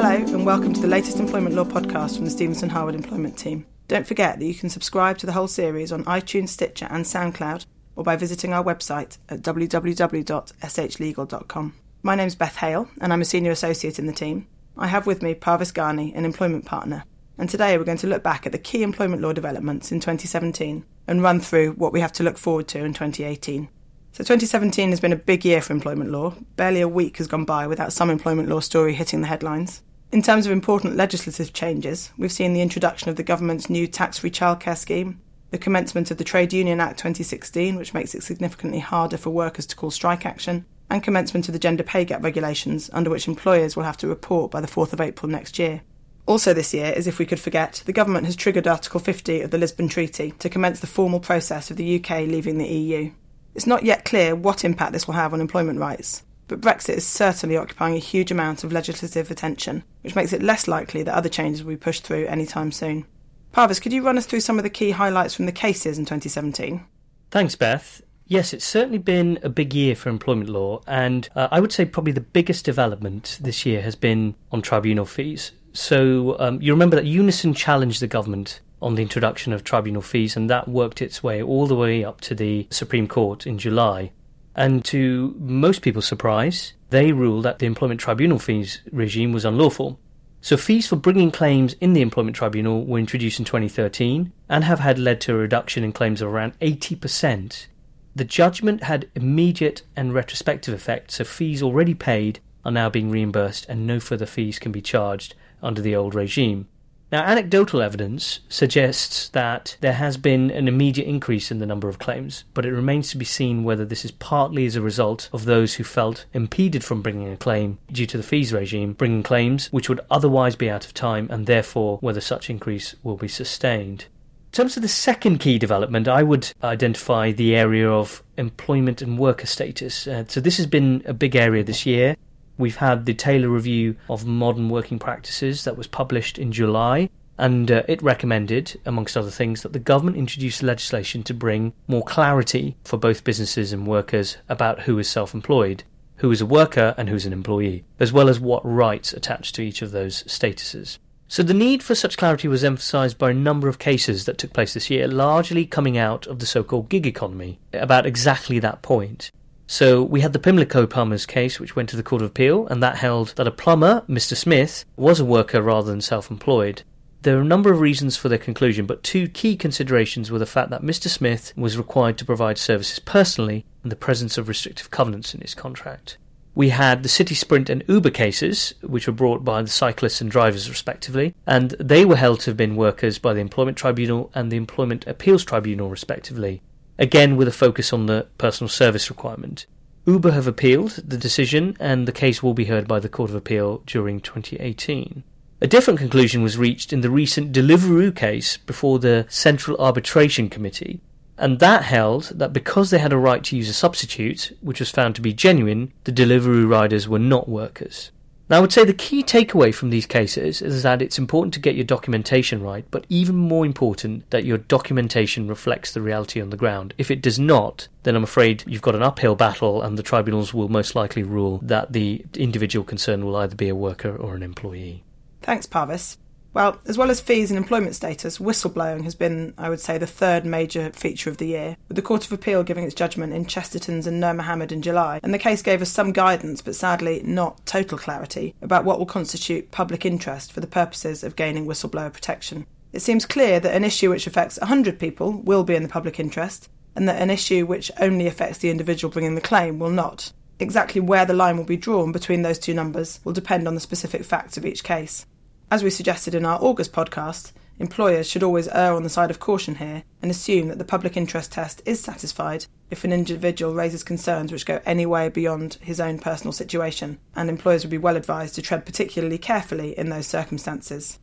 Hello, and welcome to the latest employment law podcast from the Stephenson Harwood employment team. Don't forget that you can subscribe to the whole series on iTunes, Stitcher, and SoundCloud, or by visiting our website at www.shlegal.com. My name's Beth Hale, and I'm a senior associate in the team. I have with me Parvis Ghani, an employment partner, and today we're going to look back at the key employment law developments in 2017 and run through what we have to look forward to in 2018. So 2017 has been a big year for employment law. Barely a week has gone by without some employment law story hitting the headlines. In terms of important legislative changes, we've seen the introduction of the government's new tax free childcare scheme, the commencement of the Trade Union Act 2016, which makes it significantly harder for workers to call strike action, and commencement of the gender pay gap regulations, under which employers will have to report by the 4th of April next year. Also, this year, as if we could forget, the government has triggered Article 50 of the Lisbon Treaty to commence the formal process of the UK leaving the EU. It's not yet clear what impact this will have on employment rights, but Brexit is certainly occupying a huge amount of legislative attention, which makes it less likely that other changes will be pushed through anytime soon. Parvis, could you run us through some of the key highlights from the cases in 2017? Thanks, Beth. Yes, it's certainly been a big year for employment law, and uh, I would say probably the biggest development this year has been on tribunal fees. So um, you remember that Unison challenged the government on the introduction of tribunal fees, and that worked its way all the way up to the Supreme Court in July. And to most people's surprise, they ruled that the employment tribunal fees regime was unlawful. So fees for bringing claims in the employment tribunal were introduced in 2013 and have had led to a reduction in claims of around 80%. The judgment had immediate and retrospective effect, so fees already paid are now being reimbursed and no further fees can be charged under the old regime. Now, anecdotal evidence suggests that there has been an immediate increase in the number of claims, but it remains to be seen whether this is partly as a result of those who felt impeded from bringing a claim due to the fees regime bringing claims which would otherwise be out of time, and therefore whether such increase will be sustained. In terms of the second key development, I would identify the area of employment and worker status. Uh, so, this has been a big area this year. We've had the Taylor Review of Modern Working Practices that was published in July, and uh, it recommended, amongst other things, that the government introduce legislation to bring more clarity for both businesses and workers about who is self employed, who is a worker, and who's an employee, as well as what rights attach to each of those statuses. So the need for such clarity was emphasised by a number of cases that took place this year, largely coming out of the so-called gig economy, about exactly that point. So we had the Pimlico plumbers case, which went to the Court of Appeal, and that held that a plumber, Mr. Smith, was a worker rather than self employed. There are a number of reasons for their conclusion, but two key considerations were the fact that Mr. Smith was required to provide services personally and the presence of restrictive covenants in his contract. We had the City Sprint and Uber cases, which were brought by the cyclists and drivers respectively, and they were held to have been workers by the Employment Tribunal and the Employment Appeals Tribunal respectively again with a focus on the personal service requirement. Uber have appealed the decision, and the case will be heard by the Court of Appeal during 2018. A different conclusion was reached in the recent Deliveroo case before the Central Arbitration Committee, and that held that because they had a right to use a substitute, which was found to be genuine, the Deliveroo riders were not workers. Now, I would say the key takeaway from these cases is that it's important to get your documentation right, but even more important that your documentation reflects the reality on the ground. If it does not, then I'm afraid you've got an uphill battle, and the tribunals will most likely rule that the individual concerned will either be a worker or an employee. Thanks, Parvis. Well, as well as fees and employment status, whistleblowing has been, I would say, the third major feature of the year, with the Court of Appeal giving its judgment in Chesterton's and Nurmohamed in July. And the case gave us some guidance, but sadly not total clarity, about what will constitute public interest for the purposes of gaining whistleblower protection. It seems clear that an issue which affects 100 people will be in the public interest, and that an issue which only affects the individual bringing the claim will not. Exactly where the line will be drawn between those two numbers will depend on the specific facts of each case. As we suggested in our August podcast, employers should always err on the side of caution here and assume that the public interest test is satisfied if an individual raises concerns which go any way beyond his own personal situation, and employers would be well advised to tread particularly carefully in those circumstances.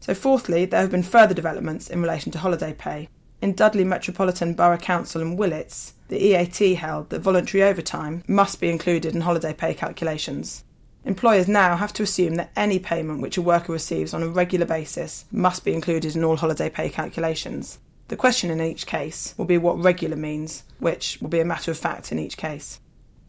So, fourthly, there have been further developments in relation to holiday pay. In Dudley Metropolitan Borough Council and Willetts, the EAT held that voluntary overtime must be included in holiday pay calculations. Employers now have to assume that any payment which a worker receives on a regular basis must be included in all holiday pay calculations. The question in each case will be what regular means, which will be a matter of fact in each case.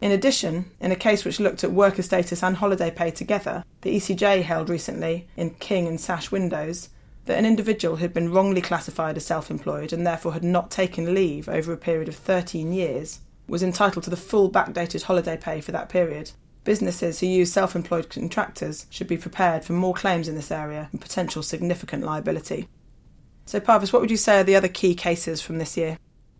In addition, in a case which looked at worker status and holiday pay together, the ECJ held recently in King and Sash Windows that an individual who had been wrongly classified as self employed and therefore had not taken leave over a period of 13 years was entitled to the full backdated holiday pay for that period. Businesses who use self employed contractors should be prepared for more claims in this area and potential significant liability. So, Parvis, what would you say are the other key cases from this year?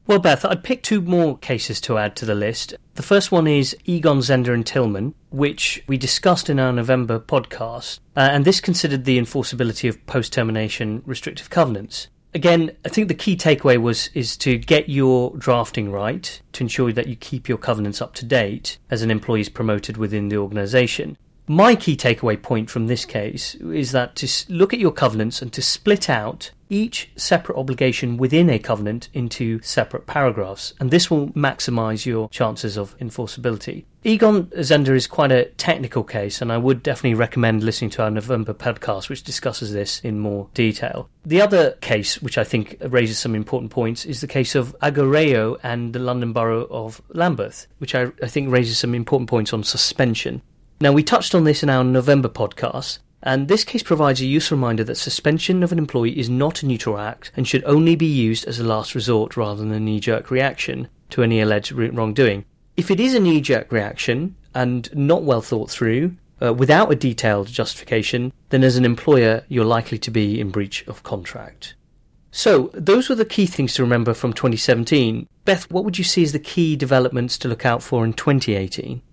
Well, Beth, I'd pick two more cases to add to the list. The first one is Egon Zehnder and Tillman, which we discussed in our November podcast, uh, and this considered the enforceability of post termination restrictive covenants. Again, I think the key takeaway was is to get your drafting right to ensure that you keep your covenants up to date as an employee is promoted within the organisation. My key takeaway point from this case is that to look at your covenants and to split out each separate obligation within a covenant into separate paragraphs, and this will maximize your chances of enforceability. Egon Zehnder is quite a technical case, and I would definitely recommend listening to our November podcast, which discusses this in more detail. The other case, which I think raises some important points, is the case of Agoreyo and the London Borough of Lambeth, which I, I think raises some important points on suspension. Now, we touched on this in our November podcast, and this case provides a useful reminder that suspension of an employee is not a neutral act and should only be used as a last resort rather than a knee jerk reaction to any alleged wrongdoing. If it is a knee jerk reaction and not well thought through, uh, without a detailed justification, then as an employer you're likely to be in breach of contract. So, those were the key things to remember from 2017. Beth, what would you see as the key developments to look out for in 2018?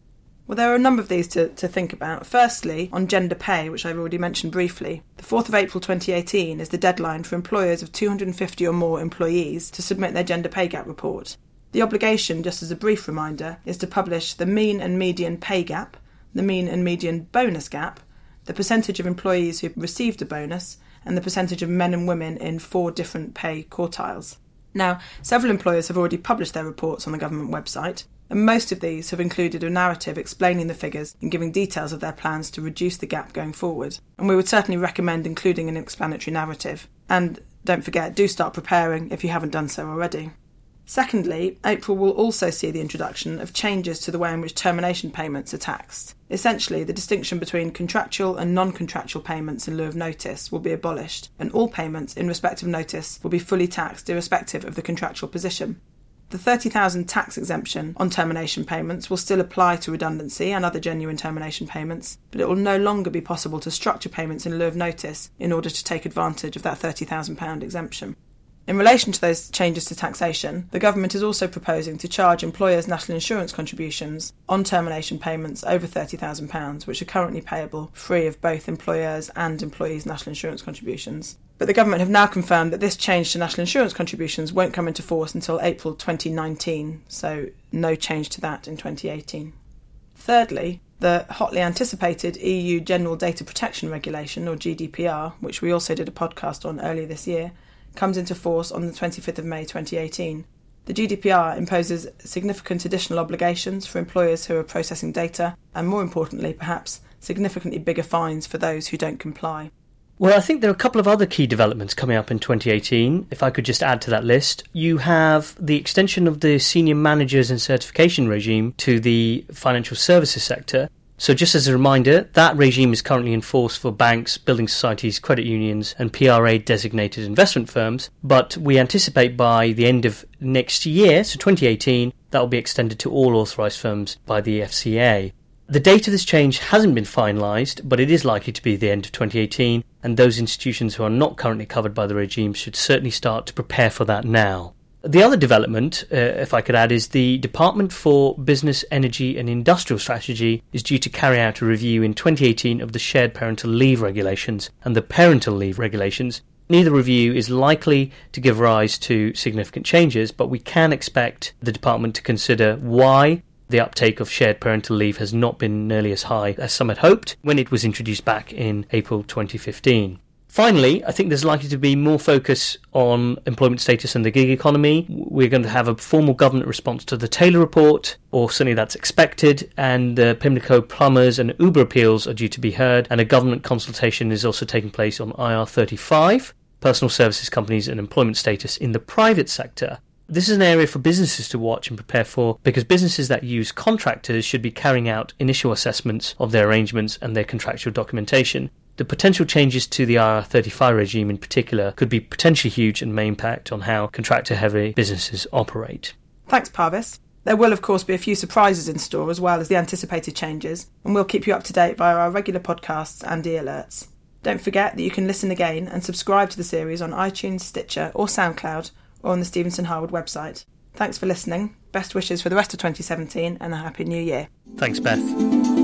Well, there are a number of these to, to think about. Firstly, on gender pay, which I've already mentioned briefly, the 4th of April 2018 is the deadline for employers of 250 or more employees to submit their gender pay gap report. The obligation, just as a brief reminder, is to publish the mean and median pay gap, the mean and median bonus gap, the percentage of employees who received a bonus, and the percentage of men and women in four different pay quartiles. Now, several employers have already published their reports on the government website, and most of these have included a narrative explaining the figures and giving details of their plans to reduce the gap going forward. And we would certainly recommend including an explanatory narrative. And don't forget, do start preparing if you haven't done so already. Secondly, April will also see the introduction of changes to the way in which termination payments are taxed. Essentially, the distinction between contractual and non contractual payments in lieu of notice will be abolished, and all payments in respect of notice will be fully taxed irrespective of the contractual position. The 30,000 tax exemption on termination payments will still apply to redundancy and other genuine termination payments, but it will no longer be possible to structure payments in lieu of notice in order to take advantage of that £30,000 exemption. In relation to those changes to taxation, the government is also proposing to charge employers' national insurance contributions on termination payments over £30,000, which are currently payable free of both employers' and employees' national insurance contributions. But the government have now confirmed that this change to national insurance contributions won't come into force until April 2019, so no change to that in 2018. Thirdly, the hotly anticipated EU General Data Protection Regulation, or GDPR, which we also did a podcast on earlier this year, comes into force on the 25th of May 2018. The GDPR imposes significant additional obligations for employers who are processing data, and more importantly, perhaps, significantly bigger fines for those who don't comply. Well, I think there are a couple of other key developments coming up in 2018. If I could just add to that list, you have the extension of the senior managers and certification regime to the financial services sector. So, just as a reminder, that regime is currently in force for banks, building societies, credit unions, and PRA designated investment firms. But we anticipate by the end of next year, so 2018, that will be extended to all authorised firms by the FCA. The date of this change hasn't been finalised, but it is likely to be the end of 2018, and those institutions who are not currently covered by the regime should certainly start to prepare for that now. The other development, uh, if I could add, is the Department for Business, Energy and Industrial Strategy is due to carry out a review in 2018 of the shared parental leave regulations and the parental leave regulations. Neither review is likely to give rise to significant changes, but we can expect the department to consider why the uptake of shared parental leave has not been nearly as high as some had hoped when it was introduced back in April 2015. Finally, I think there's likely to be more focus on employment status and the gig economy. We're going to have a formal government response to the Taylor report, or certainly that's expected, and the Pimlico plumbers and Uber appeals are due to be heard, and a government consultation is also taking place on IR35, personal services companies and employment status in the private sector. This is an area for businesses to watch and prepare for because businesses that use contractors should be carrying out initial assessments of their arrangements and their contractual documentation. The potential changes to the IR35 regime in particular could be potentially huge and may impact on how contractor heavy businesses operate. Thanks, Parvis. There will, of course, be a few surprises in store as well as the anticipated changes, and we'll keep you up to date via our regular podcasts and e alerts. Don't forget that you can listen again and subscribe to the series on iTunes, Stitcher, or SoundCloud, or on the Stephenson Harwood website. Thanks for listening. Best wishes for the rest of 2017 and a Happy New Year. Thanks, Beth.